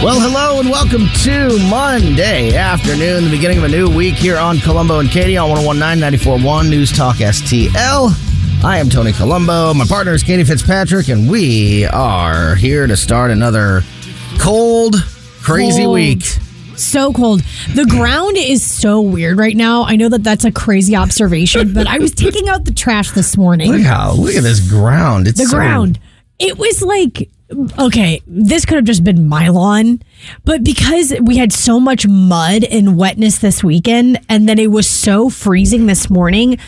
Well, hello and welcome to Monday afternoon, the beginning of a new week here on Colombo and Katie on 1019 941 News Talk STL. I am Tony Colombo. My partner is Katie Fitzpatrick, and we are here to start another cold, crazy Cold. week. So cold. The ground is so weird right now. I know that that's a crazy observation, but I was taking out the trash this morning. Look how look at this ground. It's the so- ground. It was like okay, this could have just been my lawn, but because we had so much mud and wetness this weekend and then it was so freezing this morning,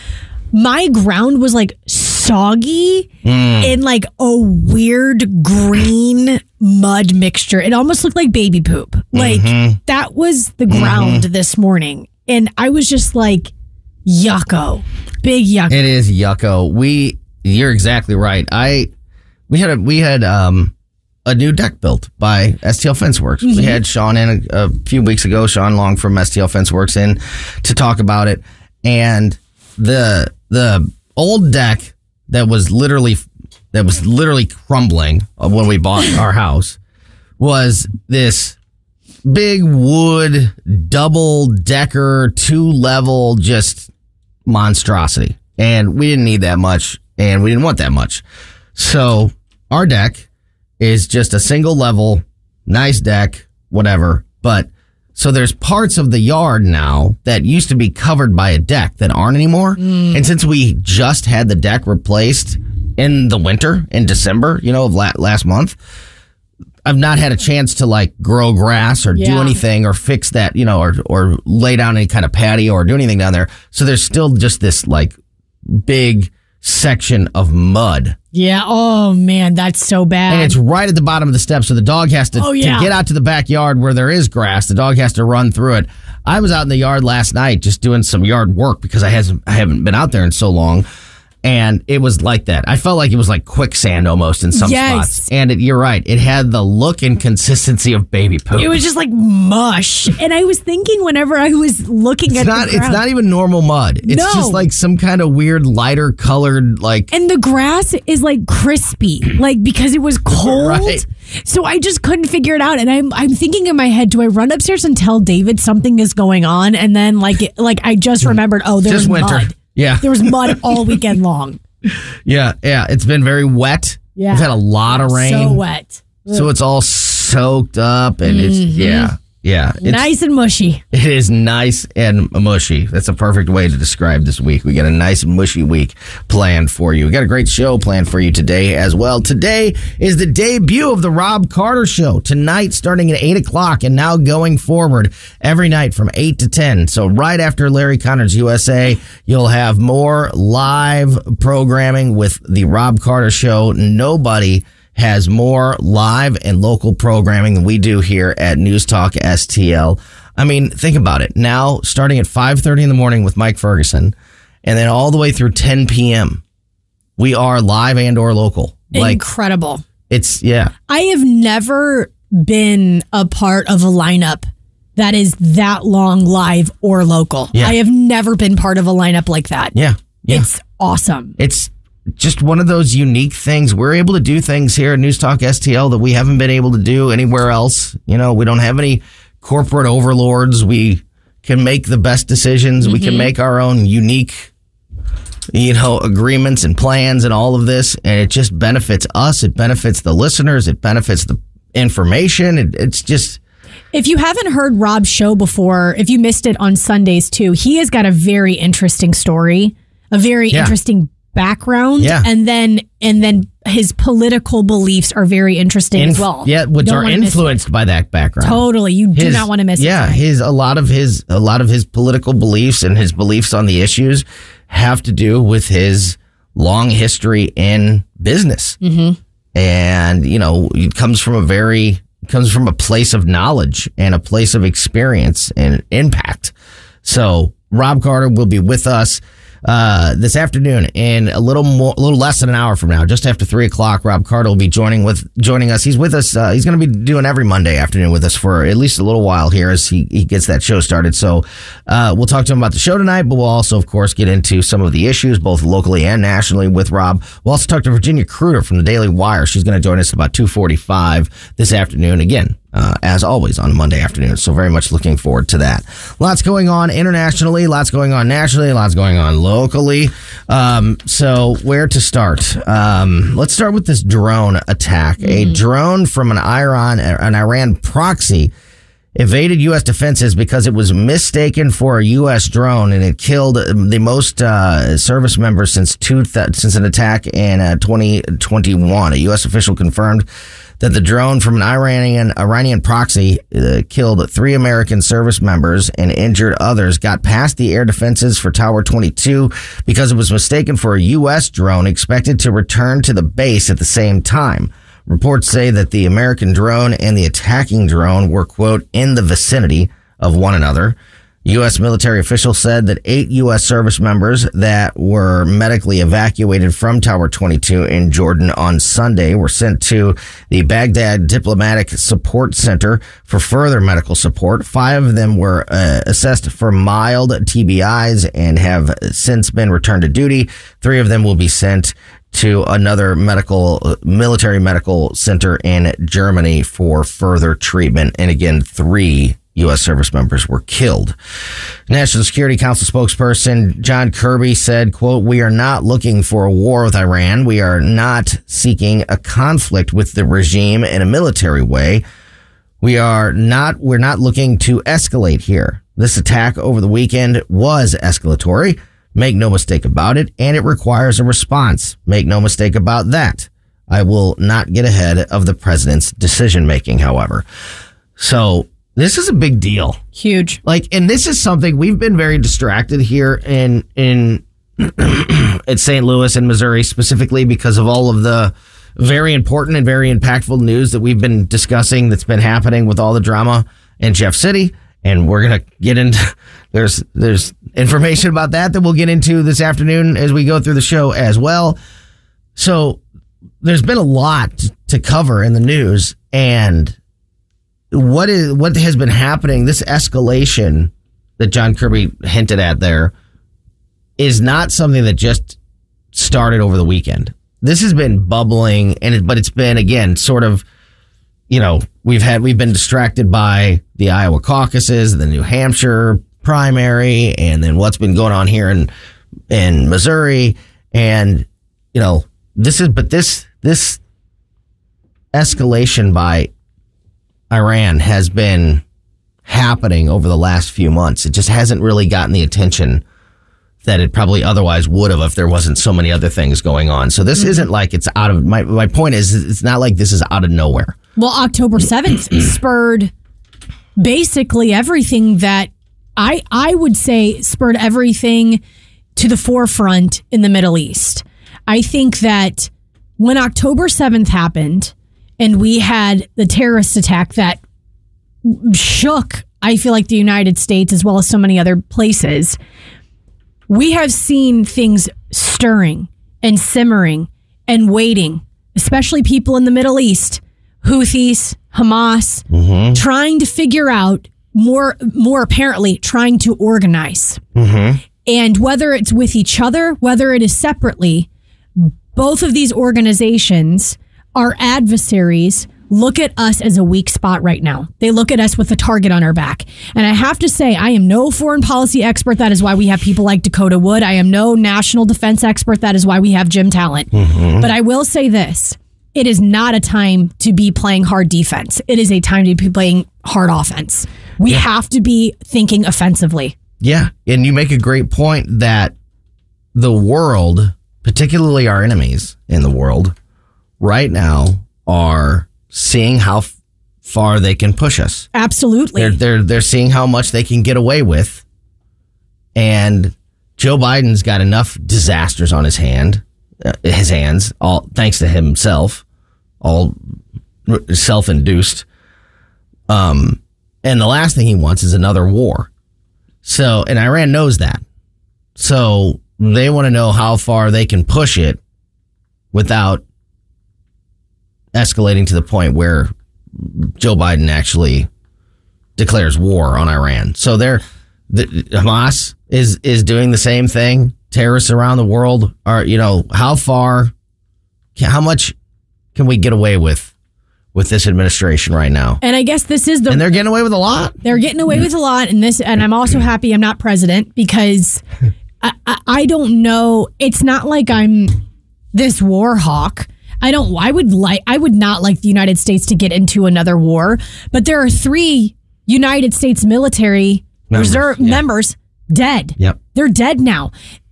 my ground was like soggy hmm. in like a weird green mud mixture. It almost looked like baby poop. Like mm-hmm. that was the ground mm-hmm. this morning. And I was just like yucko. Big yucko. It is yucko. We you're exactly right. I we had a we had um a new deck built by STL Fence Works. We had Sean in a, a few weeks ago, Sean Long from STL Fence Works in to talk about it. And the the old deck that was literally that was literally crumbling when we bought our house was this big wood double decker two level just monstrosity and we didn't need that much and we didn't want that much so our deck is just a single level nice deck whatever but so there's parts of the yard now that used to be covered by a deck that aren't anymore. Mm. And since we just had the deck replaced in the winter in december you know of la- last month I've not had a chance to like grow grass or do anything or fix that, you know, or or lay down any kind of patio or do anything down there. So there's still just this like big section of mud. Yeah. Oh man, that's so bad. And it's right at the bottom of the steps. So the dog has to, Oh, yeah. to get out to the backyard where there is grass. The dog has to run through it. I was out in the yard last night just doing some yard work because I hasn't I haven't been out there in so long. And it was like that. I felt like it was like quicksand almost in some Yes. spots. And it, you're right. It had the look and consistency of baby poop. It was just like mush. And I was thinking whenever I was looking It's at not. the It's not even normal mud. It's No. just like some kind of weird lighter colored, like and the grass is like crispy, like because it was cold. Right. So I just couldn't figure it out. And I'm I'm thinking in my head, do I run upstairs and tell David something is going on? And then like it, like I just remembered, oh, there's just winter. mud. Yeah, There was mud all weekend long. yeah, yeah. It's been very wet. Yeah. we've had a lot of rain, So wet. so it's all soaked up, and it's mm-hmm. yeah, yeah. It's, nice and mushy. It is nice and mushy. That's a perfect way to describe this week. We got a nice mushy week planned for you. We got a great show planned for you today as well. Today is the debut of the Rob Carter Show. Tonight, starting at 8 o'clock and now going forward every night from 8 to 10. So right after Larry Connor's USA, you'll have more live programming with the Rob Carter Show. Nobody has more live and local programming than we do here at News Talk STL. I mean, think about it. Now, starting at 5:30 in the morning with Mike Ferguson, and then all the way through 10 p.m., we are live and or local. Like Incredible. it's yeah, I have never been a part of a lineup that is that long live or local. Yeah. I have never been part of a lineup like that. yeah, yeah. It's awesome. it's just one of those unique things. We're able to do things here at News Talk STL that we haven't been able to do anywhere else. You know, we don't have any corporate overlords. We can make the best decisions. We can mm-hmm. make our own unique, you know, agreements and plans and all of this. And it just benefits us. It benefits the listeners. It benefits the information. It, it's just, If you haven't heard Rob's show before, if you missed it on Sundays too, he has got a very interesting story, a very Yeah. interesting background, Yeah. and then and then his political beliefs are very interesting as well. yeah, which Don't are wanna miss it. influenced by that background. Totally, you do not want to miss yeah, it. his a lot of his a lot of his political beliefs and his beliefs on the issues have to do with his long history in business, mm-hmm. and you know it comes from a very comes from a place of knowledge and a place of experience and impact. So Rob Carter will be with us uh, this afternoon in a little more, a little less than an hour from now, just after three o'clock. Rob Carter will be joining with joining us. He's with us. Uh, he's going to be doing every Monday afternoon with us for at least a little while here as he, he gets that show started. So uh, we'll talk to him about the show tonight, but we'll also, of course, get into some of the issues both locally and nationally with Rob. We'll also talk to Virginia Kruta from the Daily Wire. She's going to join us about two forty five this afternoon. Again, uh, as always on Monday afternoon. So very much looking forward to that. Lots going on internationally, lots going on nationally, lots going on locally. Um, so where to start? Um, let's start with this drone attack. Mm-hmm. A drone from an Iran, an Iran proxy evaded U.S. defenses because it was mistaken for a U.S. drone and it killed the most uh, service members since two th- since an attack in uh, 2021. A U.S. official confirmed that the drone from an Iranian Iranian proxy uh, killed three American service members and injured others. Got past the air defenses for Tower 22 because it was mistaken for a U.S. drone expected to return to the base at the same time. Reports say that the American drone and the attacking drone were, quote, in the vicinity of one another. U.S. military officials said that eight U.S. service members that were medically evacuated from Tower 22 in Jordan on Sunday were sent to the Baghdad Diplomatic Support Center for further medical support. Five of them were uh, assessed for mild TBIs and have since been returned to duty. Three of them will be sent to another medical military medical center in Germany for further treatment. And again, three U.S. service members were killed. National Security Council spokesperson John Kirby said, quote, we are not looking for a war with Iran. We are not seeking a conflict with the regime in a military way. We are not, we're not looking to escalate here. This attack over the weekend was escalatory. Make no mistake about it. And it requires a response. Make no mistake about that. I will not get ahead of the president's decision making, however. So this is a big deal. Huge. Like, and this is something we've been very distracted here in, in, at St. Louis and Missouri specifically because of all of the very important and very impactful news that we've been discussing that's been happening with all the drama in Jeff City. And we're going to get into, there's, there's information about that that we'll get into this afternoon as we go through the show as well. So there's been a lot to cover in the news and what is what has been happening this escalation that John Kirby hinted at there is not something that just started over the weekend. This has been bubbling and it, but it's been again sort of you know, we've had we've been distracted by the Iowa caucuses, the New Hampshire primary and then what's been going on here in in Missouri and you know this is but this this escalation by Iran has been happening over the last few months it just hasn't really gotten the attention that it probably otherwise would have if there wasn't so many other things going on so this mm-hmm. isn't like it's out of my my point is it's not like this is out of nowhere well October 7th spurred basically everything that I I would say spurred everything to the forefront in the Middle East. I think that when October 7th happened and we had the terrorist attack that shook, I feel like the United States as well as so many other places, we have seen things stirring and simmering and waiting, especially people in the Middle East, Houthis, Hamas, mm-hmm. trying to figure out more more apparently trying to organize. Mm-hmm. And whether it's with each other, whether it is separately, both of these organizations are adversaries look at us as a weak spot right now. They look at us with a target on our back. And I have to say, I am no foreign policy expert. That is why we have people like Dakota Wood. I am no national defense expert. That is why we have Jim Talent. Mm-hmm. But I will say this it is not a time to be playing hard defense. It is a time to be playing hard offense. We yeah. have to be thinking offensively. Yeah. And you make a great point that the world, particularly our enemies in the world, right now are seeing how far they can push us. Absolutely. They're, they're, they're seeing how much they can get away with. And Joe Biden's got enough disasters on his hand, uh, his hands, all thanks to himself, all self-induced. Um, and the last thing he wants is another war. So, and Iran knows that. So they want to know how far they can push it without escalating to the point where Joe Biden actually declares war on Iran. So they're the, Hamas is is doing the same thing. Terrorists around the world are, you know, how far, how much can we get away with with this administration right now. And I guess this is the And they're getting away with a lot. they're getting away with a lot and this and i'm also happy i'm not president because I, I, I don't know it's not like i'm this war hawk i don't i would like i would not like the united states to get into another war but there are three united states military Members, reserve yeah. members dead Yep. they're dead now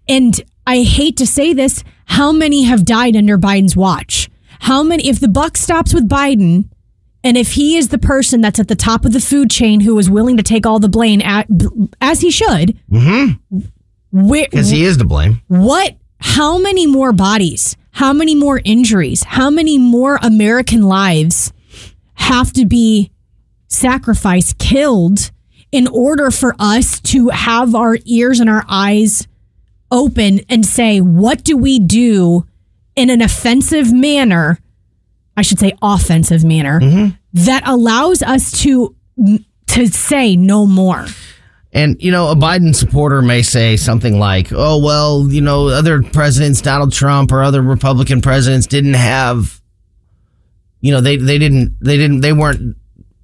and i hate to say this how many have died under biden's watch how many if the buck stops with biden and if he is the person that's at the top of the food chain who is willing to take all the blame, at, as he should, mm-hmm. Because he is to blame. what? How many more bodies? How many more injuries? How many more American lives have to be sacrificed, killed, in order for us to have our ears and our eyes open and say, what do we do in an offensive manner? I should say offensive manner mm-hmm. that allows us to to say no more. And, you know, a Biden supporter may say something like, oh, well, you know, other presidents, Donald Trump or other Republican presidents didn't have, you know, they, they didn't, they didn't, they weren't,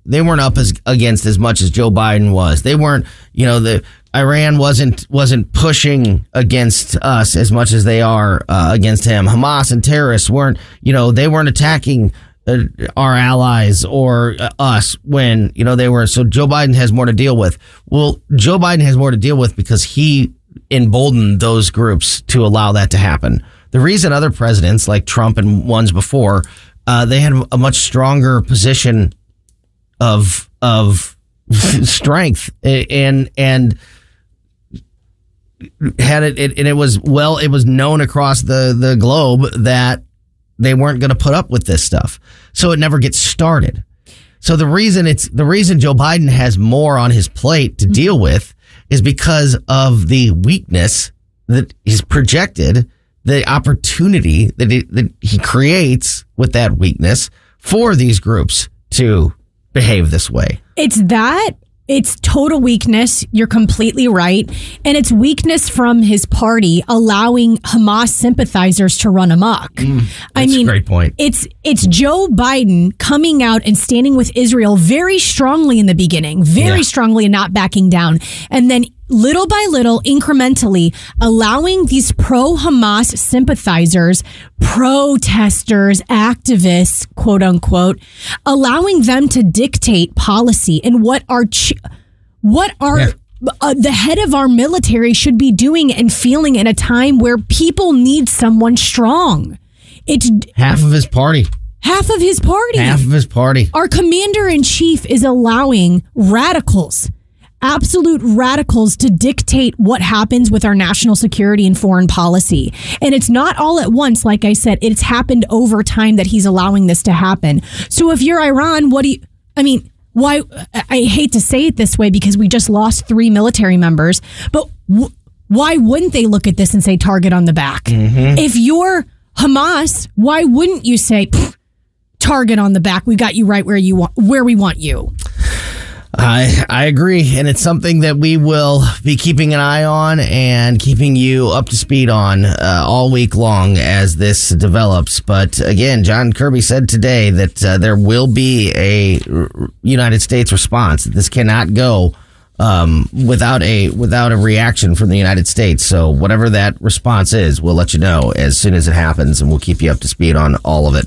they weren't up as against as much as Joe Biden was. They weren't, you know, the Iran wasn't, wasn't pushing against us as much as they are uh, against him. Hamas and terrorists weren't, you know, they weren't attacking uh, our allies or uh, us when you know they were so Joe Biden has more to deal with. Well, Joe Biden has more to deal with because he emboldened those groups to allow that to happen. The reason other presidents like Trump and ones before uh, they had a much stronger position of of strength and and had it, it and it was well it was known across the the globe that they weren't going to put up with this stuff. So it never gets started. So the reason it's the reason Joe Biden has more on his plate to mm-hmm. deal with is because of the weakness that is projected, the opportunity that he, that he creates with that weakness for these groups to behave this way. It's that. It's total weakness. You're completely right. And it's weakness from his party allowing Hamas sympathizers to run amok. I Mm, That's mean, a great point. It's it's Joe Biden coming out and standing with Israel very strongly in the beginning, very Yeah. strongly and not backing down. And then little by little, incrementally, allowing these pro Hamas sympathizers, protesters, activists, quote unquote, allowing them to dictate policy and what our ch- what our Yeah. uh, the head of our military should be doing and feeling in a time where people need someone strong. It's Half of his party, half of his party. half of his party. Our commander in chief is allowing radicals, absolute radicals, to dictate what happens with our national security and foreign policy. And it's not all at once, like I said, it's happened over time that he's allowing this to happen. So if you're Iran, what do you, I mean, why, I hate to say it this way because we just lost three military members, but w- why wouldn't they look at this and say target on the back? Mm-hmm. If you're Hamas, why wouldn't you say, target on the back. We got you right where you want where we want you. I I agree, and it's something that we will be keeping an eye on and keeping you up to speed on uh, all week long as this develops. But again, John Kirby said today that uh, there will be a United States response. This cannot go um, without a without a reaction from the United States. So whatever that response is, we'll let you know as soon as it happens, and we'll keep you up to speed on all of it.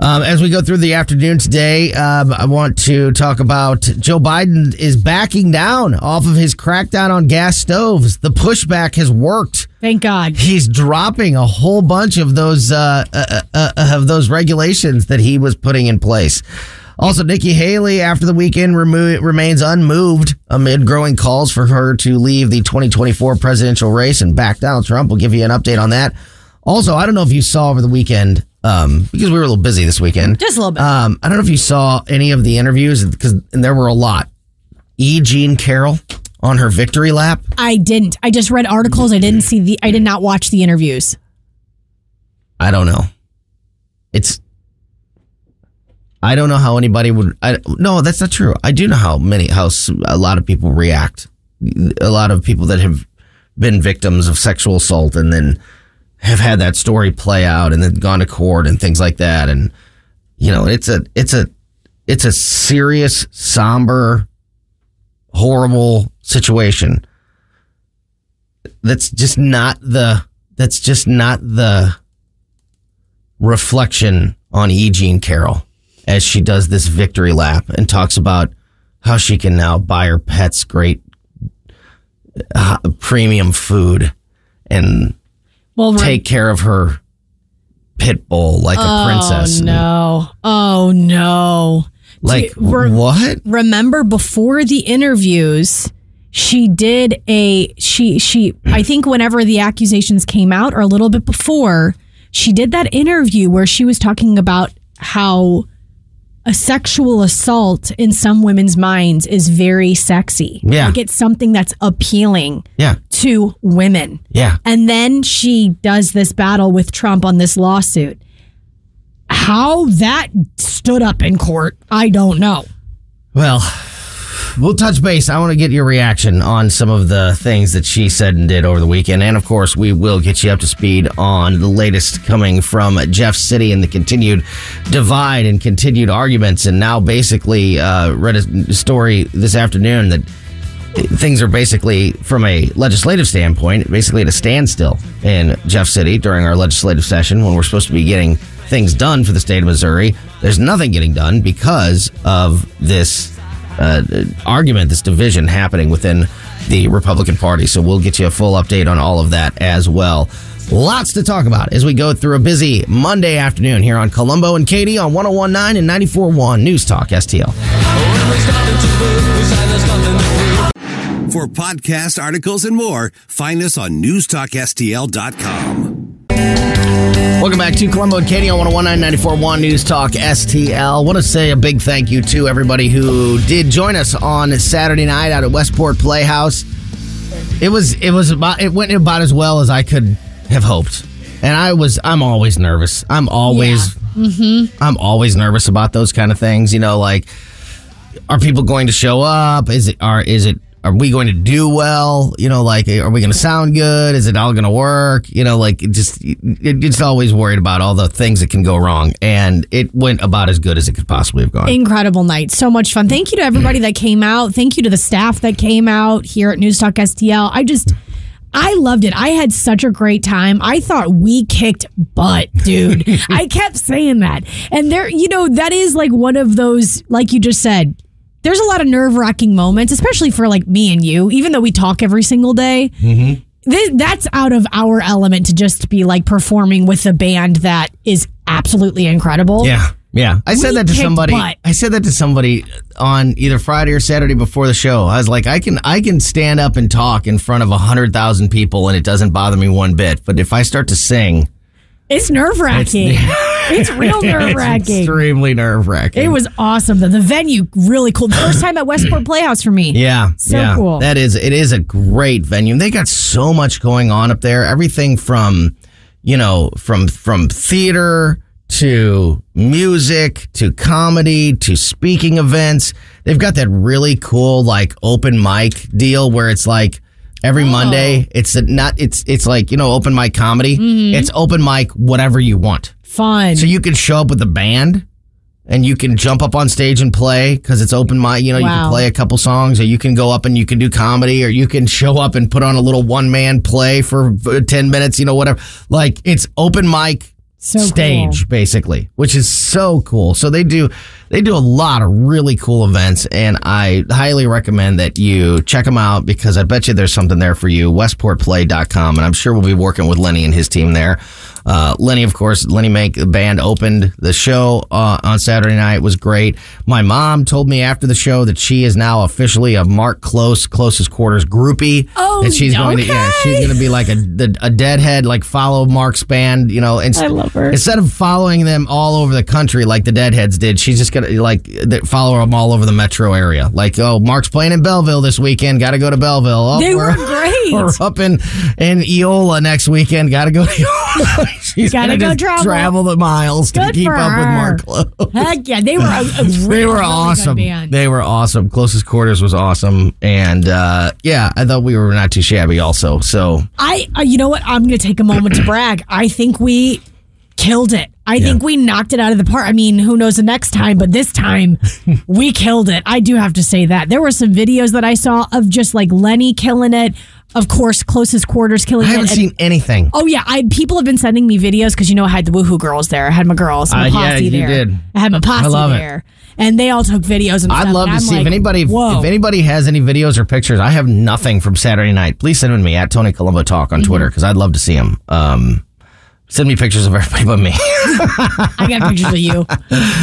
Um, as we go through the afternoon today, um, I want to talk about Joe Biden is backing down off of his crackdown on gas stoves. The pushback has worked. Thank God. He's dropping a whole bunch of those uh, uh, uh, of those regulations that he was putting in place. Also, Nikki Haley, after the weekend, remo- remains unmoved amid growing calls for her to leave the 2024 presidential race and back Donald Trump. We'll give you an update on that. Also, I don't know if you saw over the weekend um, because we were a little busy this weekend. Just a little bit. Um, I don't know if you saw any of the interviews because and there were a lot. E. Jean Carroll on her victory lap. I didn't. I just read articles. I didn't see the I did not watch the interviews. I don't know. It's. I don't know how anybody would. I, no, that's not true. I do know how many how a lot of people react. A lot of people that have been victims of sexual assault and then have had that story play out and then gone to court and things like that. And you know, it's a it's a it's a serious, somber, horrible situation. That's just not the that's just not the reflection on E. Jean Carroll as she does this victory lap and talks about how she can now buy her pets great uh, premium food and Well, take care of her pit bull like a oh, princess. Oh no! Oh no! Like Do- re- what? remember before the interviews she did a she she i think whenever the accusations came out or a little bit before she did that interview where she was talking about how a sexual assault in some women's minds is very sexy Yeah. like it's something that's appealing Yeah, to women yeah. and then she does this battle with Trump on this lawsuit. How that stood up in court, I don't know. Well, we'll touch base. I want to get your reaction on some of the things that she said and did over the weekend. And of course, we will get you up to speed on the latest coming from Jeff City and the continued divide and continued arguments. And now, basically, uh, read a story this afternoon that things are basically, from a legislative standpoint, basically at a standstill in Jeff City during our legislative session when we're supposed to be getting things done for the state of Missouri. There's nothing getting done because of this uh, argument, this division happening within the Republican Party. So we'll get you a full update on all of that as well. Lots to talk about as we go through a busy Monday afternoon here on Colombo and Katie on 1019 and 941 News Talk STL. For podcast articles and more, find us on newstalkstl.com. Welcome back to Colombo and Katie on 1019 News Talk STL. want to say a big thank you to everybody who did join us on Saturday night out at Westport Playhouse. It was it was about it went about as well as I could have hoped. And I was I'm always nervous. I'm always mm-hmm. I'm always nervous about those kind of things, you know, like are people going to show up? Is it are is it are we going to do well? You know, like are we going to sound good? Is it all going to work? You know, like just it's always worried about all the things that can go wrong, and it went about as good as it could possibly have gone. Incredible night. So much fun. Thank you to everybody that came out. Thank you to the staff that came out here at News Talk STL. I just I loved it. I had such a great time. I thought we kicked butt, dude. I kept saying that. And there, you know, that is like one of those, like you just said, there's a lot of nerve wracking moments, especially for like me and you, even though we talk every single day. Mm-hmm. Th- that's out of our element to just be like performing with a band that is absolutely incredible. Yeah. Yeah. I said We that to somebody. butt. I said that to somebody on either Friday or Saturday before the show. I was like, I can I can stand up and talk in front of a hundred thousand people and it doesn't bother me one bit. But if I start to sing, It's nerve wracking. It's, real nerve it's wracking. extremely nerve wracking. It was awesome. The, the venue really cool. The first time at Westport Playhouse for me. Yeah, So yeah. cool. That is, it is a great venue. They got so much going on up there. Everything from, you know, from from theater to music to comedy to speaking events. They've got that really cool like open mic deal where it's like every Oh. Monday. It's a, not. It's it's like you know open mic comedy. Mm-hmm. It's open mic whatever you want. Fun. So you can show up with a band and you can jump up on stage and play because it's open mic. You know, you can play a couple songs or you can go up and you can do comedy or you can show up and put on a little one man play for 10 minutes, you know, whatever. Like it's open mic So stage cool. basically, which is so cool. So they do they do a lot of really cool events and I highly recommend that you check them out because I bet you there's something there for you. westportplay.com and I'm sure we'll be working with Lenny and his team there. Uh, Lenny, of course, Lenny Make the band opened the show uh, on Saturday night. It was great. My mom told me after the show that she is now officially a Mark Close closest quarters groupie. Oh, and she's going to yeah, okay. she's going to be like a, a deadhead, like follow Mark's band, you know. Inst- I love her. Instead of following them all over the country like the Deadheads did, she's just gonna like follow them all over the metro area. Like, oh, Mark's playing in Belleville this weekend. Got to go to Belleville. Oh, They we're- were great. We're up in in Eola next weekend. Got to go to Eola. she's Gotta go just travel. the miles to keep up with. Mark Close. Heck yeah, they were. A, a They were really awesome. Good. They were awesome. Closest quarters was awesome, and uh, yeah, I thought we were not too shabby. Also, so I, uh, you know what? I'm going to take a moment to brag. I think we killed it. I think we knocked it out of the park. I mean, who knows the next time, but this time we killed it. I do have to say that. There were some videos that I saw of just like Lenny killing it. Of course, closest quarters killing I it. I haven't and- seen anything. Oh yeah, I people have been sending me videos because you know I had the woohoo girls there. I had my girls, my Uh, yeah, you there. did. I had my posse I love it. there, and they all took videos and I'd stuff. love and to see if anybody Whoa. if anybody has any videos or pictures. I have nothing from Saturday night. Please send them to me at Tony Colombo Talk on Mm-hmm. Twitter because I'd love to see them. Um, send me pictures of everybody but me. I got pictures of you.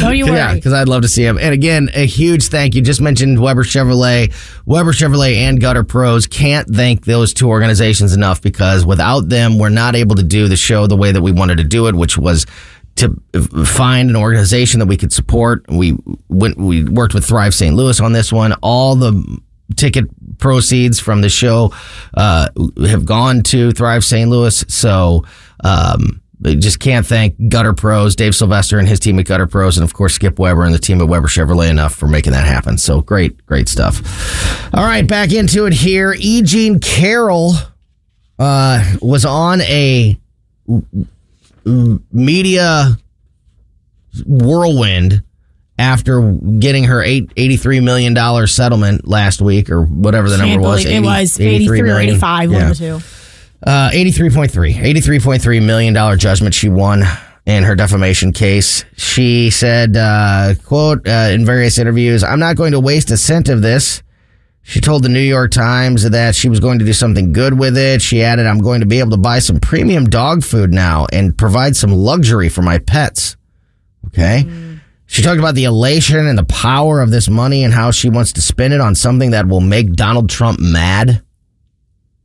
Don't you worry. yeah, because I'd love to see them. And again, a huge thank you. Just mentioned Weber Chevrolet, Weber Chevrolet, and Gutter Pros. Can't thank those two organizations enough because without them, we're not able to do the show the way that we wanted to do it, which was to find an organization that we could support. We went, we worked with Thrive St. Louis on this one. All the ticket proceeds from the show uh, have gone to Thrive St. Louis. So um, just can't thank Gutter Pros, Dave Sylvester and his team at Gutter Pros, and of course Skip Weber and the team at Weber Chevrolet enough for making that happen. So great, great stuff. All right, back into it here. E. Jean Carroll uh, was on a media whirlwind after getting her eight, $83 million settlement last week or whatever the Can't number was. it was 83 83 or million. 85, one Yeah. the two. Uh, 83.3. $83.3 million judgment she won in her defamation case. She said, uh, quote, uh, in various interviews, I'm not going to waste a cent of this. She told the New York Times that she was going to do something good with it. She added, I'm going to be able to buy some premium dog food now and provide some luxury for my pets. Okay. She talked about the elation and the power of this money and how she wants to spend it on something that will make Donald Trump mad.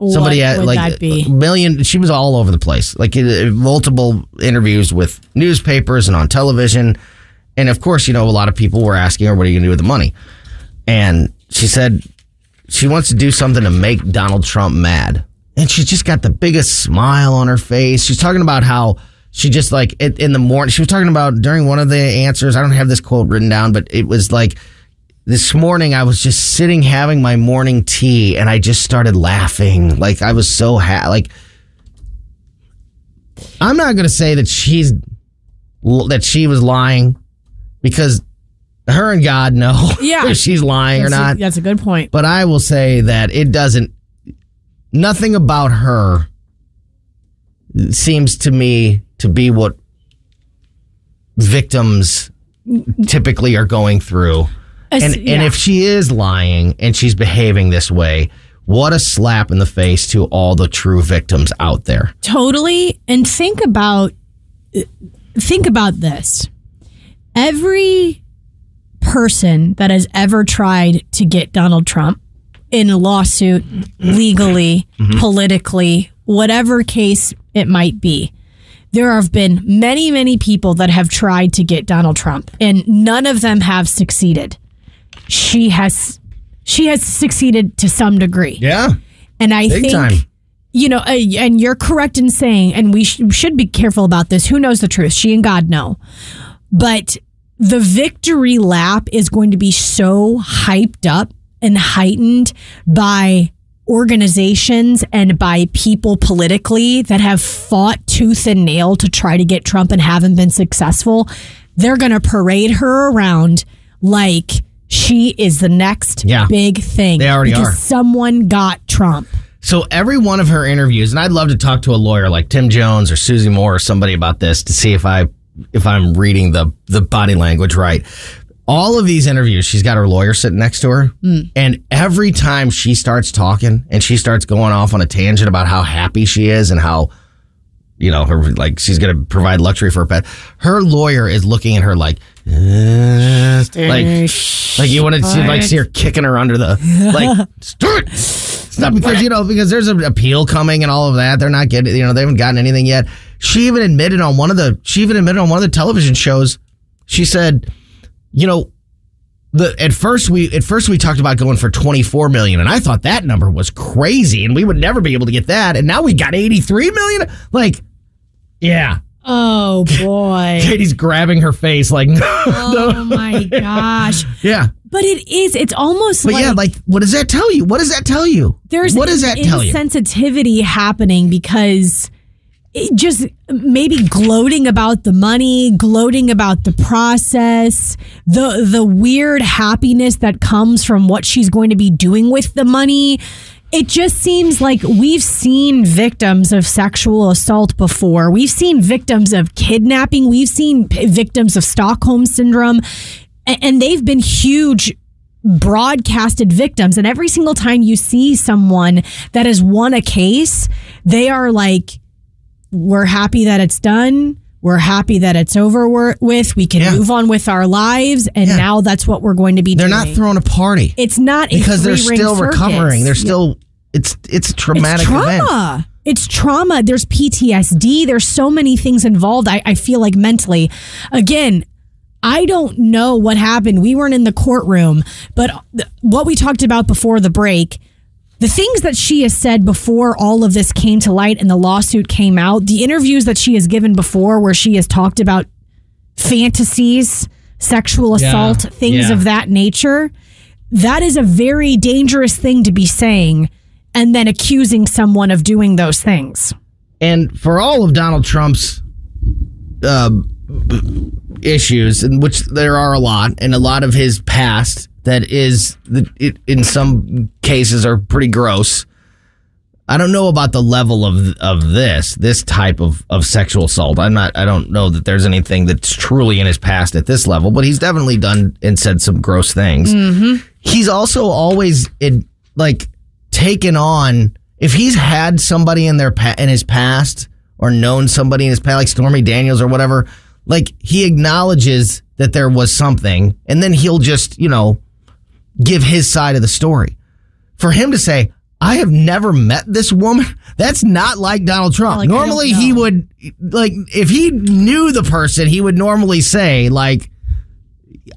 Somebody what had like a million. She was all over the place, like multiple interviews with newspapers and on television. And of course, you know, a lot of people were asking her, "What are you going to do with the money?" And she said she wants to do something to make Donald Trump mad. And she just got the biggest smile on her face. She's talking about how she just like in the morning. She was talking about during one of the answers. I don't have this quote written down, but it was like this morning I was just sitting having my morning tea and I just started laughing. Like I was so ha- like I'm not going to say that she's that she was lying because her and God know Yeah. if she's lying or That's a- not. that's a good point. But I will say that it doesn't nothing about her seems to me to be what victims mm, mm. typically are going through. And and if she is lying and she's behaving this way, what a slap in the face to all the true victims out there. Totally. And think about think about this. Every person that has ever tried to get Donald Trump in a lawsuit legally, mm-hmm. politically, whatever case it might be. There have been many, many people that have tried to get Donald Trump and none of them have succeeded. She has she has succeeded to some degree. Yeah. And I Big think time. you know, uh, and you're correct in saying, and we sh- should be careful about this. Who knows the truth? She and God know. But the victory lap is going to be so hyped up and heightened by organizations and by people politically that have fought tooth and nail to try to get Trump and haven't been successful. They're going to parade her around like she is the next Yeah. big thing. They already because are. Someone got Trump. So every one of her interviews, and I'd love to talk to a lawyer like Tim Jones or Susie Moore or somebody about this to see if I if I'm reading the the body language right. All of these interviews, she's got her lawyer sitting next to her, hmm. and every time she starts talking and she starts going off on a tangent about how happy she is and how you know her like she's going to provide luxury for her pet, her lawyer is looking at her like. "Uh," like, like you want to see, like see her kicking her under the like. "Stop! It's not because you know because there's an appeal coming and all of that. They're not getting you know they haven't gotten anything yet. She even admitted on one of the she even admitted on one of the television shows. She said, you know, the at first we at first we talked about going for 24 million and I thought that number was crazy and we would never be able to get that and now we got 83 million. Like, yeah. Oh boy. Katie's grabbing her face like, oh my gosh. yeah. But it is, it's almost But like, yeah, like what does that tell you? What does that tell you? there's what does that tell you? Sensitivity happening because it just maybe gloating about the money, gloating about the process, the the weird happiness that comes from what she's going to be doing with the money. It just seems like we've seen victims of sexual assault before. We've seen victims of kidnapping. We've seen p- victims of Stockholm syndrome. a- And they've been huge broadcasted victims. And every single time you see someone that has won a case, they are like, we're happy that it's done. We're happy that it's over with. We can Yeah. move on with our lives. And Yeah. now that's what we're going to be doing. They're doing. not throwing a party it's not because they're still circus. recovering. They're still it's it's a traumatic it's event. trauma. It's trauma. There's PTSD. There's so many things involved. I, I feel like mentally. Again, I don't know what happened. We weren't in the courtroom, but th- what we talked about before the break, the things that she has said before all of this came to light and the lawsuit came out, the interviews that she has given before where she has talked about fantasies, sexual assault, things yeah. of that nature, that is a very dangerous thing to be saying and then accusing someone of doing those things. And for all of Donald Trump's uh, issues, in which there are a lot, and a lot of his past that is, that it, in some cases, are pretty gross. I don't know about the level of of this this type of of sexual assault. I'm not. I don't know that there's anything that's truly in his past at this level, but he's definitely done and said some gross things. Mm-hmm. He's also always in, like taken on if he's had somebody in their pa- in his past or known somebody in his past, like Stormy Daniels or whatever. Like he acknowledges that there was something, and then he'll just you know give his side of the story. For him to say, I have never met this woman, that's not like Donald Trump. Like, normally, he would, like, if he knew the person, he would normally say, like,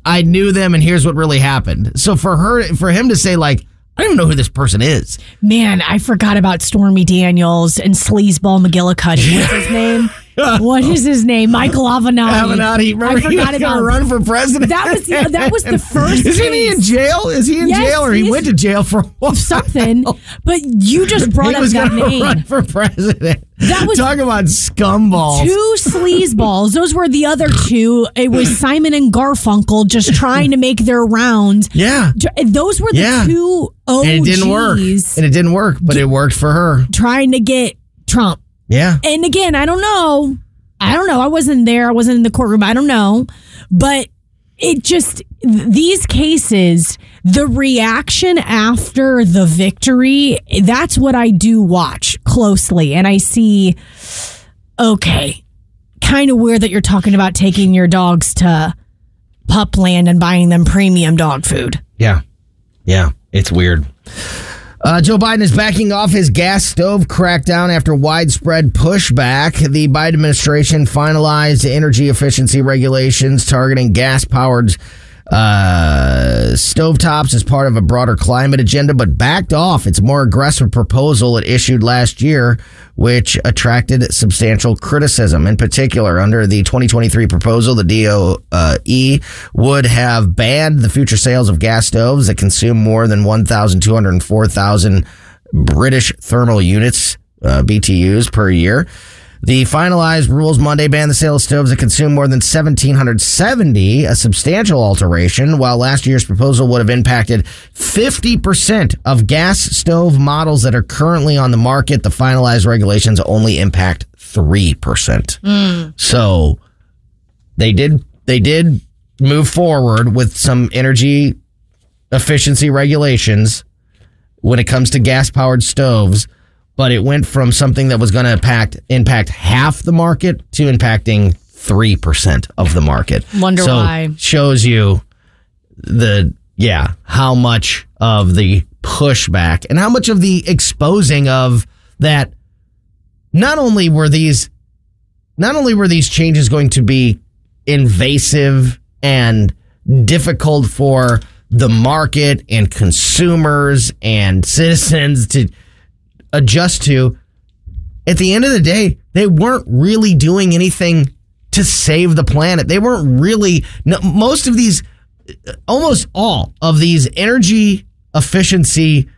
I knew them and here's what really happened. So for her, for him to say, like, I don't know who this person is. Man, I forgot about Stormy Daniels and Sleazeball McGillicuddy. What's his name? What is his name? Michael Avenatti. Avenatti, remember I he forgot was gonna about run for president. That was the- that was the first Isn't he in jail? Is he in Yes, jail or he went to jail for while? something. But you just brought he up was that name. run for president. That was- talk about scumballs. Two sleazeballs. Those were the other two. It was Simon and Garfunkel just trying to make their rounds. Yeah. Those were the Yeah. two OGs and it didn't work. And it didn't work, but it worked for her. trying to get Trump. Yeah. And again, I don't know. I don't know. I wasn't there. I wasn't in the courtroom. I don't know. But it just, these cases, the reaction after the victory, that's what I do watch closely. And I see, okay, kind of weird that you're talking about taking your dogs to Pupland and buying them premium dog food. Yeah. Yeah. It's weird. Uh, Joe Biden is backing off his gas stove crackdown after widespread pushback. The Biden administration finalized energy efficiency regulations targeting gas powered uh, stovetops as part of a broader climate agenda, but backed off its more aggressive proposal it issued last year, which attracted substantial criticism. In particular, under the 2023 proposal, the DOE would have banned the future sales of gas stoves that consume more than 1,204,000 British thermal units, uh, BTUs per year. The finalized rules Monday ban the sale of stoves that consume more than 1,770, a substantial alteration, while last year's proposal would have impacted 50% of gas stove models that are currently on the market. The finalized regulations only impact 3%. Hmm. So they did, they did move forward with some energy efficiency regulations when it comes to gas powered stoves, but it went from something that was going to impact impact half the market to impacting three percent of the market. Wonder so why. Shows you the yeah how much of the pushback and how much of the exposing of that. Not only were these, not only were these changes going to be invasive and difficult for the market and consumers and citizens to adjust to. At the end of the day, they weren't really doing anything to save the planet. They weren't really, no, most of these, almost all of these energy efficiency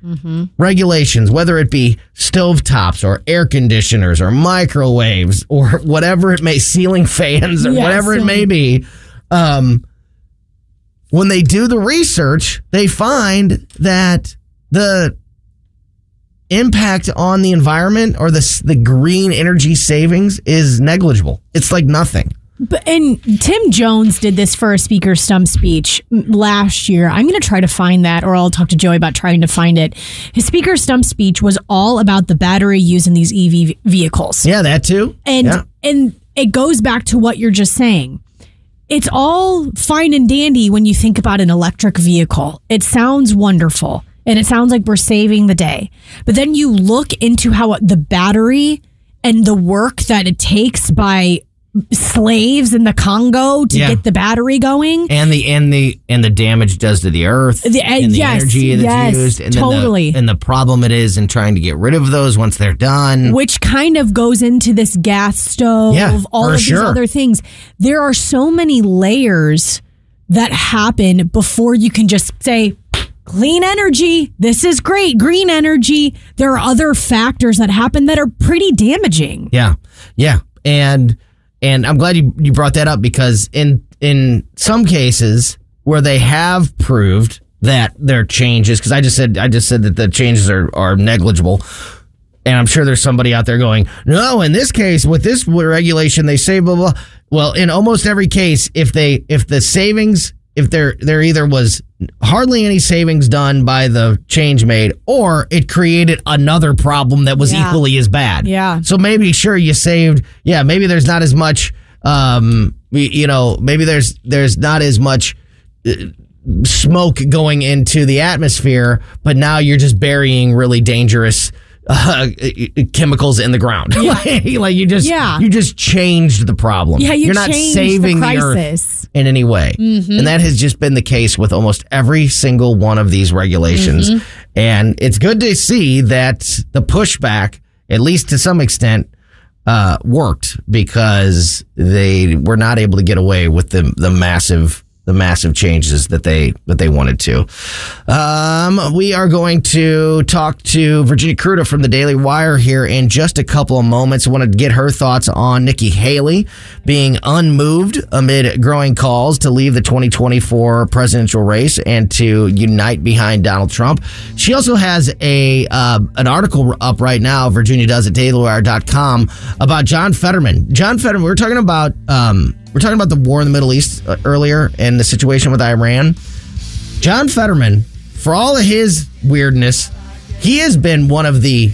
regulations, whether it be stovetops or air conditioners or microwaves or whatever it may, ceiling fans or whatever it may be. Um, when they do the research, they find that the impact on the environment or the the green energy savings is negligible. It's like nothing. But, and Tim Jones did this for a speaker stump speech last year. I'm going to try to find that, or I'll talk to Joey about trying to find it. His speaker stump speech was all about the battery used in these EV vehicles. Yeah, that too. And yeah. and it goes back to what you're just saying. It's all fine and dandy when you think about an electric vehicle. It sounds wonderful and it sounds like we're saving the day. But then you look into how the battery and the work that it takes by slaves in the Congo to Yeah. get the battery going. and the and the and the damage does to the earth The- uh, and the yes, energy that's yes, used and totally. the, and the problem it is in trying to get rid of those once they're done which kind of goes into this gas stove, Yeah, all of these other things. There are so many layers that happen before you can just say, clean energy, this is great, green energy. There are other factors that happen that are pretty damaging. yeah yeah and and i'm glad you, you brought that up because in in some cases where they have proved that their changes because i just said i just said that the changes are are negligible and I'm sure there's somebody out there going, no, in this case, with this regulation, they say blah blah. Well, in almost every case, if they if the savings if there there either was hardly any savings done by the change made, or it created another problem that was Yeah. equally as bad. Yeah. So maybe sure you saved. Yeah, maybe there's not as much. Um, you know, maybe there's there's not as much smoke going into the atmosphere, but now you're just burying really dangerous uh, chemicals in the ground. like, like you just Yeah. you just changed the problem. Yeah, you are not saving the the, earth crisis. Mm-hmm. in any way, and that has just been the case with almost every single one of these regulations. Mm-hmm. And it's good to see that the pushback, at least to some extent. Uh, worked because they were not able to get away with the the massive the massive changes that they that they wanted to. Um, we are going to talk to Virginia Kruta from the Daily Wire here in just a couple of moments. I want to get her thoughts on Nikki Haley being unmoved amid growing calls to leave the 2024 presidential race and to unite behind Donald Trump. She also has a uh, an article up right now. Virginia does at DailyWire.com about John Fetterman. John Fetterman. We're talking about. Um, we're talking about the war in the Middle East uh, earlier and the situation with Iran. John Fetterman, for all of his weirdness, he has been one of the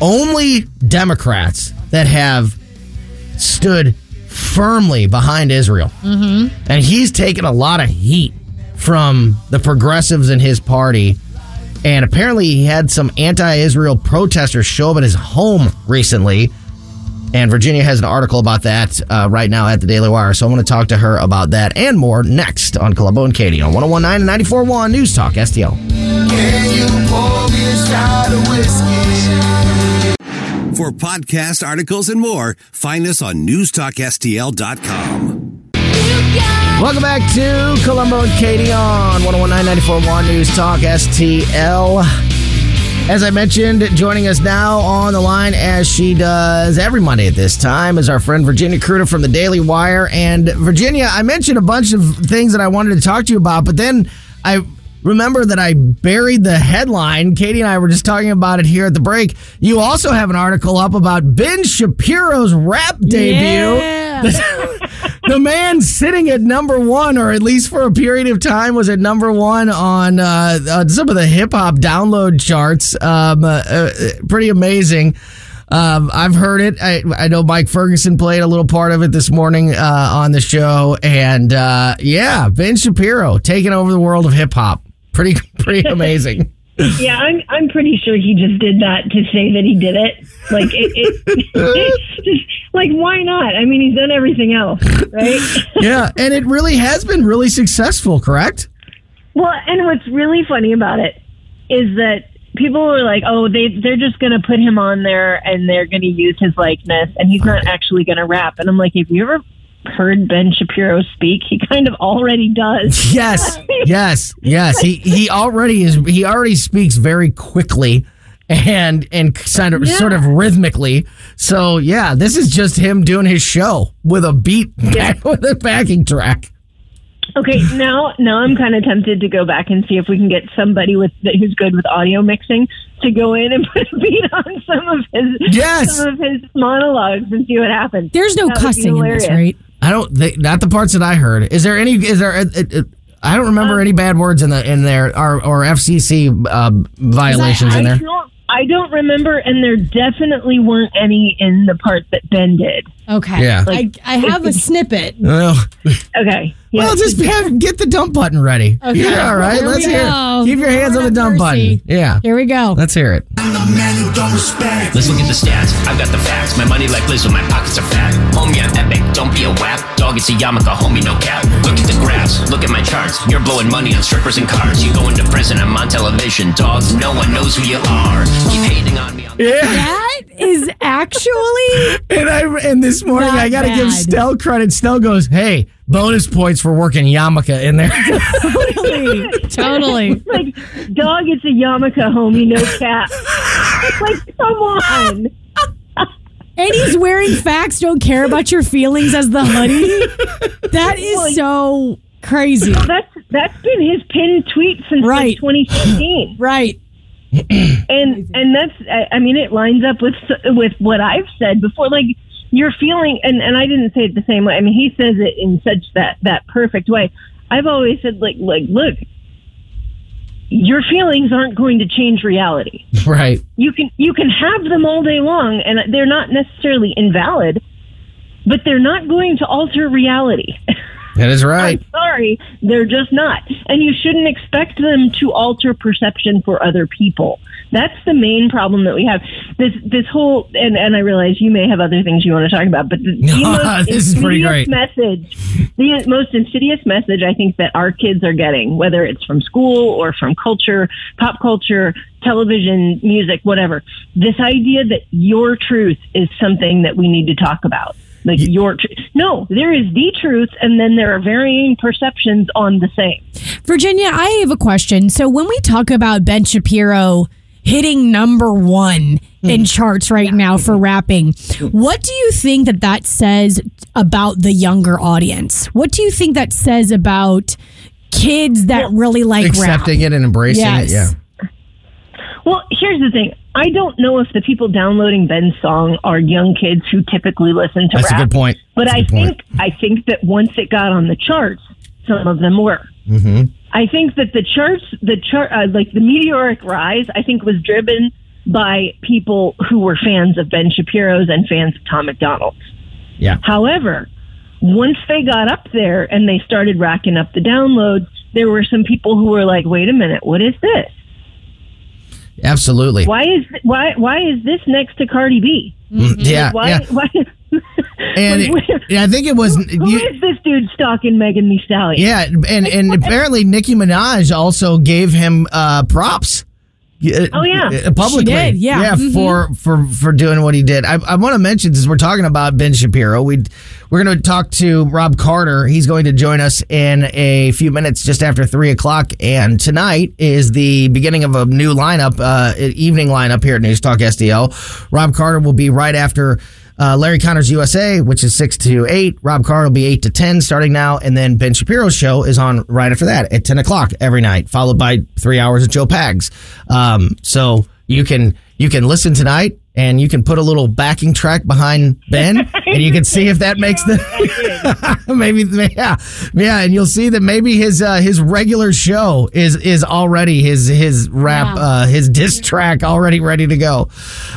only Democrats that have stood firmly behind Israel. Mm-hmm. And he's taken a lot of heat from the progressives in his party. And apparently, he had some anti Israel protesters show up at his home recently. And Virginia has an article about that uh, right now at the Daily Wire. So I'm going to talk to her about that and more next on Colombo and Katie on 1019 and 94.1 News Talk STL. For podcast articles and more, find us on newstalkstl.com. Welcome back to Colombo and Katie on 1019 94.1 News Talk STL. As I mentioned, joining us now on the line as she does every Monday at this time is our friend Virginia Kruta from the Daily Wire. And Virginia, I mentioned a bunch of things that I wanted to talk to you about, but then I remember that I buried the headline. Katie and I were just talking about it here at the break. You also have an article up about Ben Shapiro's rap debut. Yeah. the man sitting at number one, or at least for a period of time, was at number one on uh, uh, some of the hip hop download charts. Um, uh, uh, pretty amazing. Um, I've heard it. I, I know Mike Ferguson played a little part of it this morning uh, on the show, and uh, yeah, Ben Shapiro taking over the world of hip hop. Pretty pretty amazing. Yeah, I'm I'm pretty sure he just did that to say that he did it. Like it, it just like why not? I mean, he's done everything else, right? yeah, and it really has been really successful. Correct? well, and what's really funny about it is that people were like, "Oh, they they're just going to put him on there and they're going to use his likeness and he's not actually going to rap." And I'm like, "Have you ever heard Ben Shapiro speak, he kind of already does. Yes, yes, yes. He he already is. He already speaks very quickly and and kind of Yeah. sort of rhythmically. So yeah, this is just him doing his show with a beat with a backing track. Okay, now now I'm kind of tempted to go back and see if we can get somebody with who's good with audio mixing to go in and put a beat on some of his Yes. some of his monologues and see what happens. There's no That cussing in this, right? I don't think not the parts that I heard. Is there any? Is there? uh, uh, uh, I don't remember Um, any bad words in the in there or or FCC uh, violations in I there. don't I don't remember, and there definitely weren't any in the part that Ben did. Okay. Yeah. I, I have a snippet. Well, Okay, yeah. well, just have, get the dump button ready. Okay. Yeah, all right. Here Let's hear. go. it. Keep your hands on the dump have button. Yeah. Here we go. Let's hear it. Let's look at the stats. I've got the facts. My money like Lizzo, my pockets are fat. Homie, I'm epic. Don't be a whack. Dog, it's a yarmulke. Homie, no cap. Look at the graphs. Look at my charts. You're blowing money on strippers and cars. You going to prison. I'm on television. Dog, no one knows who you are. Keep hating on me. Yeah. That is actually And I and this morning Not I got to give bad. Stell credit. Stell goes, "Hey, bonus points for working yarmulke in there." totally, totally. like dog, it's a yarmulke, homie, no cap. like, come on. And he's wearing facts, don't care about your feelings as the hoodie. That is so crazy. That's that's been his pinned tweet since like, Right. 2015. Right. and and that's I, I mean it lines up with with what I've said before. Like you're feeling and and I didn't say it the same way. I mean he says it in such that that perfect way. I've always said like like look your feelings aren't going to change reality. Right. you can you can have them all day long and they're not necessarily invalid but they're not going to alter reality That is right. I'm sorry, they're just not. And you shouldn't expect them to alter perception for other people. That's the main problem that we have. This this whole and, and I realize you may have other things you want to talk about, but the, the most this is pretty great. message the most insidious message I think that our kids are getting, whether it's from school or from culture, pop culture, television, music, whatever. This idea that your truth is something that we need to talk about. Like your tr- no, there is the truth, and then there are varying perceptions on the same. Virginia, I have a question. So when we talk about Ben Shapiro hitting number one in hmm. charts right now for rapping, what do you think that that says about the younger audience? What do you think that says about kids that really like rap? Accepting it and embracing Yes. it. Yeah. Well, here's the thing. I don't know if the people downloading Ben's song are young kids who typically listen to That's a rap. good point. But That's a I point. think I think that once it got on the charts, some of them were. Mm-hmm. I think that the charts, the chart, uh, like the meteoric rise, I think was driven by people who were fans of Ben Shapiro's and fans of Tom MacDonald's. Yeah. However, once they got up there and they started racking up the downloads, there were some people who were like, "Wait a minute, what is this? Absolutely. Why is why why is this next to Cardi B? Mm, Yeah. Why? yeah. why And where- I think it was. who you- is this dude stalking Megan Thee Stallion? Yeah, and and apparently Nicki Minaj also gave him uh, props. Oh, yeah. uh, publicly. Did, yeah. yeah, Mhm. for for for doing what he did. I, I want to mention since we're talking about Ben Shapiro, we we're going to talk to Rob Carter. He's going to join us in a few minutes, just after three o'clock. And tonight is the beginning of a new lineup, uh, evening lineup here at News Talk STL. Rob Carter will be right after. Uh, Larry Connors USA, which is 6 to 8. Rob Carr will be 8 to 10 starting now. And then Ben Shapiro's show is on right after that at 10 o'clock every night, followed by three hours of Joe Pags. Um, so you can, you can listen tonight and you can put a little backing track behind Ben and you can see if that makes the, maybe, yeah, yeah. And you'll see that maybe his, uh, his regular show is, is already his, his rap, Wow. uh, his diss track already ready to go.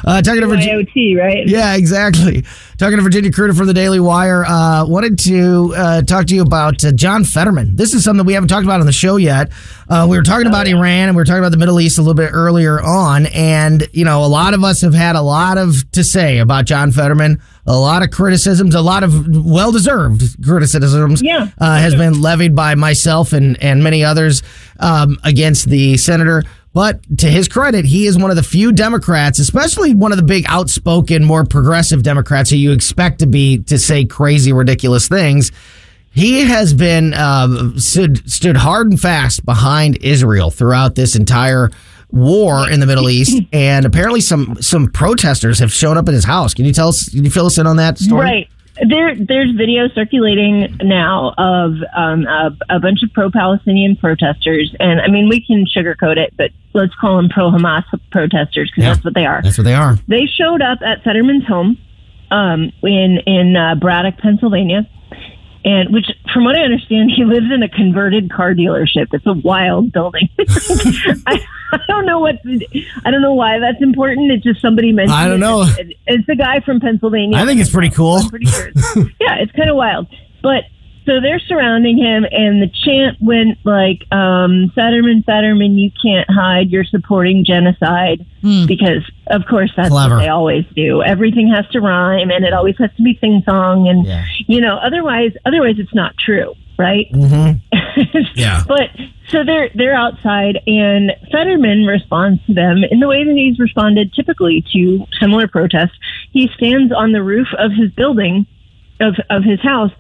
Uh, talking to Virginia. IoT, right? Yeah, exactly. Talking to Virginia Kruta from the Daily Wire. Uh, wanted to uh, talk to you about uh, John Fetterman. This is something we haven't talked about on the show yet. Uh, we were talking about Iran and we were talking about the Middle East a little bit earlier on. And, you know, a lot of us have had a lot of to say about John Fetterman. A lot of criticisms, a lot of well deserved criticisms Yeah. uh, has been levied by myself and, and many others um, against the senator. But to his credit, he is one of the few Democrats, especially one of the big outspoken, more progressive Democrats who you expect to be to say crazy, ridiculous things. He has been um, stood, stood hard and fast behind Israel throughout this entire war in the Middle East, and apparently some some protesters have shown up at his house. Can you tell us? Can you fill us in on that story? Right. There, there's video circulating now of um, a, a bunch of pro-Palestinian protesters, and I mean we can sugarcoat it, but let's call them pro-Hamas protesters because Yeah. that's what they are. That's what they are. They showed up at Fetterman's home um, in in uh, Braddock, Pennsylvania, and which, from what I understand, he lives in a converted car dealership. It's a wild building. I, I don't know what I don't know why that's important. It's just somebody mentioned. I don't it. know. It's, it's a guy from Pennsylvania. I think it's pretty cool. I'm pretty sure. it's- yeah, it's kind of wild, but. So they're surrounding him, and the chant went like, um, "Fetterman, Fetterman, you can't hide. You're supporting genocide." Because, of course, that's Clever. what they always do. Everything has to rhyme, and it always has to be sing song, and Yeah. you know, otherwise, otherwise, it's not true, right? Yeah. But so they're they're outside, and Fetterman responds to them in the way that he's responded typically to similar protests. He stands on the roof of his building, of of his house,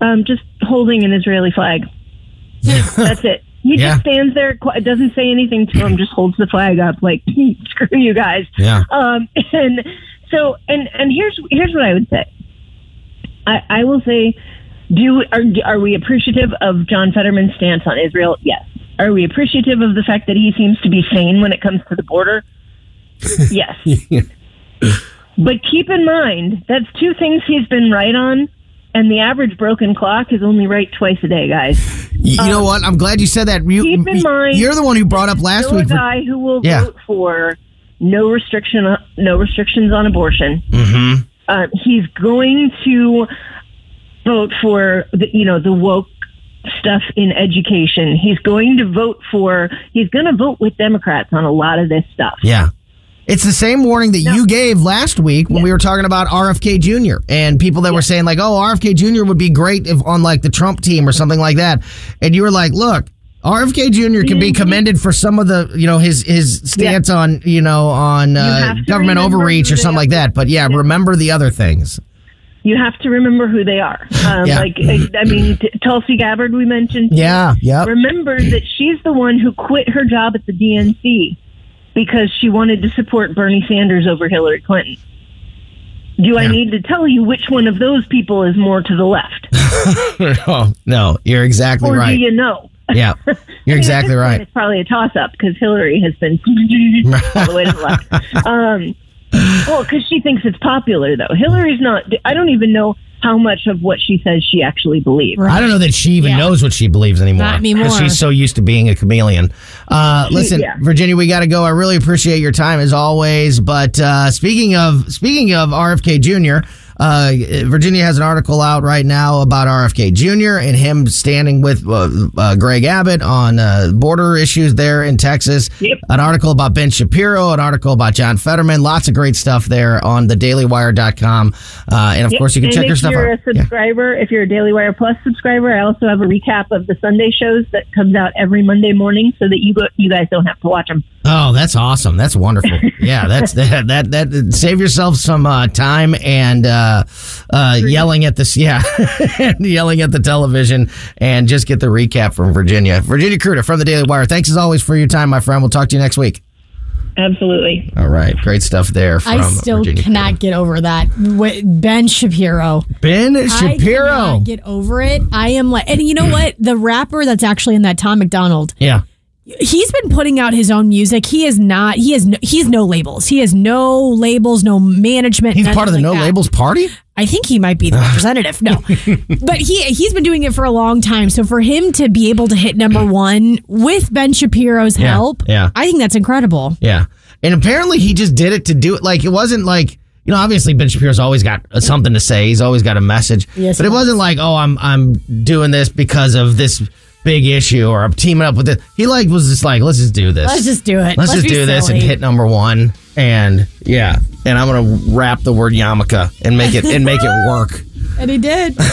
um, just holding an Israeli flag. That's it. He Yeah. just stands there, doesn't say anything to him, just holds the flag up, like screw you guys. Yeah. Um, and so, and and here's here's what I would say. I, I will say, do are are we appreciative of John Fetterman's stance on Israel? Yes. Are we appreciative of the fact that he seems to be sane when it comes to the border? yes. But keep in mind that's two things he's been right on, and the average broken clock is only right twice a day, guys. You, you know what? I'm glad you said that. You, keep in mind- you're the one who brought up last Still a week. for- guy who will Yeah. vote for no restriction, no restrictions on abortion. Mhm. Uh, he's going to vote for the, you know the woke stuff in education. He's going to vote for. He's going to vote with Democrats on a lot of this stuff. Yeah. It's the same warning that you gave last week when we were talking about RFK Jr. and people that were saying like, "Oh, RFK Jr. would be great if on like the Trump team or something like that." And you were like, "Look, RFK Jr. can be commended for some of the, you know, his his stance on, you know, on uh, to government overreach or something like that." But yeah, remember the other things. You have to remember who they are. Um, Yeah. Like I mean, T- Tulsi Gabbard, we mentioned. Yeah, yep. Remember that she's the one who quit her job at the DNC because she wanted to support Bernie Sanders over Hillary Clinton. Do I need to tell you which one of those people is more to the left? oh, no, you're exactly or right. do you know? yeah. You're I mean, exactly right. It's probably a toss up because Hillary has been all the way to the left. Um, well, because she thinks it's popular, though. Hillary's not. I don't even know how much of what she says she actually believes. I don't know that she even Yeah. knows what she believes anymore. Not anymore. Because she's so used to being a chameleon. Uh, listen, Yeah. Virginia, we got to go. I really appreciate your time as always. But uh, speaking of speaking of RFK Jr., uh, Virginia has an article out right now about RFK Jr. and him standing with uh, uh, Greg Abbott on uh, border issues there in Texas. Yep. An article about Ben Shapiro, an article about John Fetterman. Lots of great stuff there on thedailywire.com. Uh, and of course, you can and check if her stuff you're out. a Yeah. subscriber, if you're a Daily Wire Plus subscriber, I also have a recap of the Sunday shows that comes out every Monday morning, so that you go, you guys don't have to watch them. Oh, that's awesome. That's wonderful. Yeah, that's that that that save yourself some uh, time and uh, uh, yelling at this yeah, and yelling at the television and just get the recap from Virginia. Virginia Kruta from the Daily Wire. Thanks as always for your time, my friend. We'll talk to you next week. Absolutely. All right, great stuff there from I still Virginia cannot get over that. Wi- Ben Shapiro. Ben I Shapiro. cannot get over it. I am like, and you know what? The rapper that's actually in that Tom MacDonald, yeah. He's been putting out his own music. He is not. He has. No, he has no labels. He has no labels, no management. He's part of the like No that. Labels party? I think he might be the representative. No, but he he's been doing it for a long time. So for him to be able to hit number one with Ben Shapiro's Yeah, help, yeah. I think that's incredible. Yeah. And apparently he just did it to do it. Like, it wasn't like, you know, obviously Ben Shapiro's always got uh, something to say. He's always got a message. Yes, but it wasn't like, oh, I'm I'm doing this because of this big issue or I'm teaming up with it. He like was just like, let's just do this. Let's just do it. Let's, just be do this and silly. hit number one. And yeah. And I'm gonna wrap the word yarmulke and make it and make it work. And he did.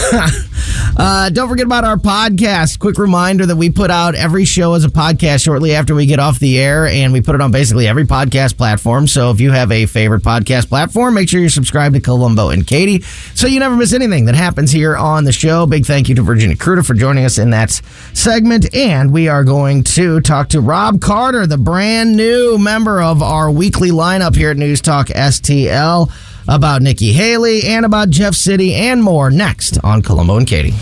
Uh, don't forget about our podcast. Quick reminder that we put out every show as a podcast shortly after we get off the air, and we put it on basically every podcast platform. So if you have a favorite podcast platform, make sure you're subscribed to Colombo and Katie so you never miss anything that happens here on the show. Big thank you to Virginia Kruta for joining us in that segment. And we are going to talk to Rob Carter, the brand new member of our weekly lineup here at News Talk STL about Nikki Haley and about Jeff City and more next on Colombo and Katie.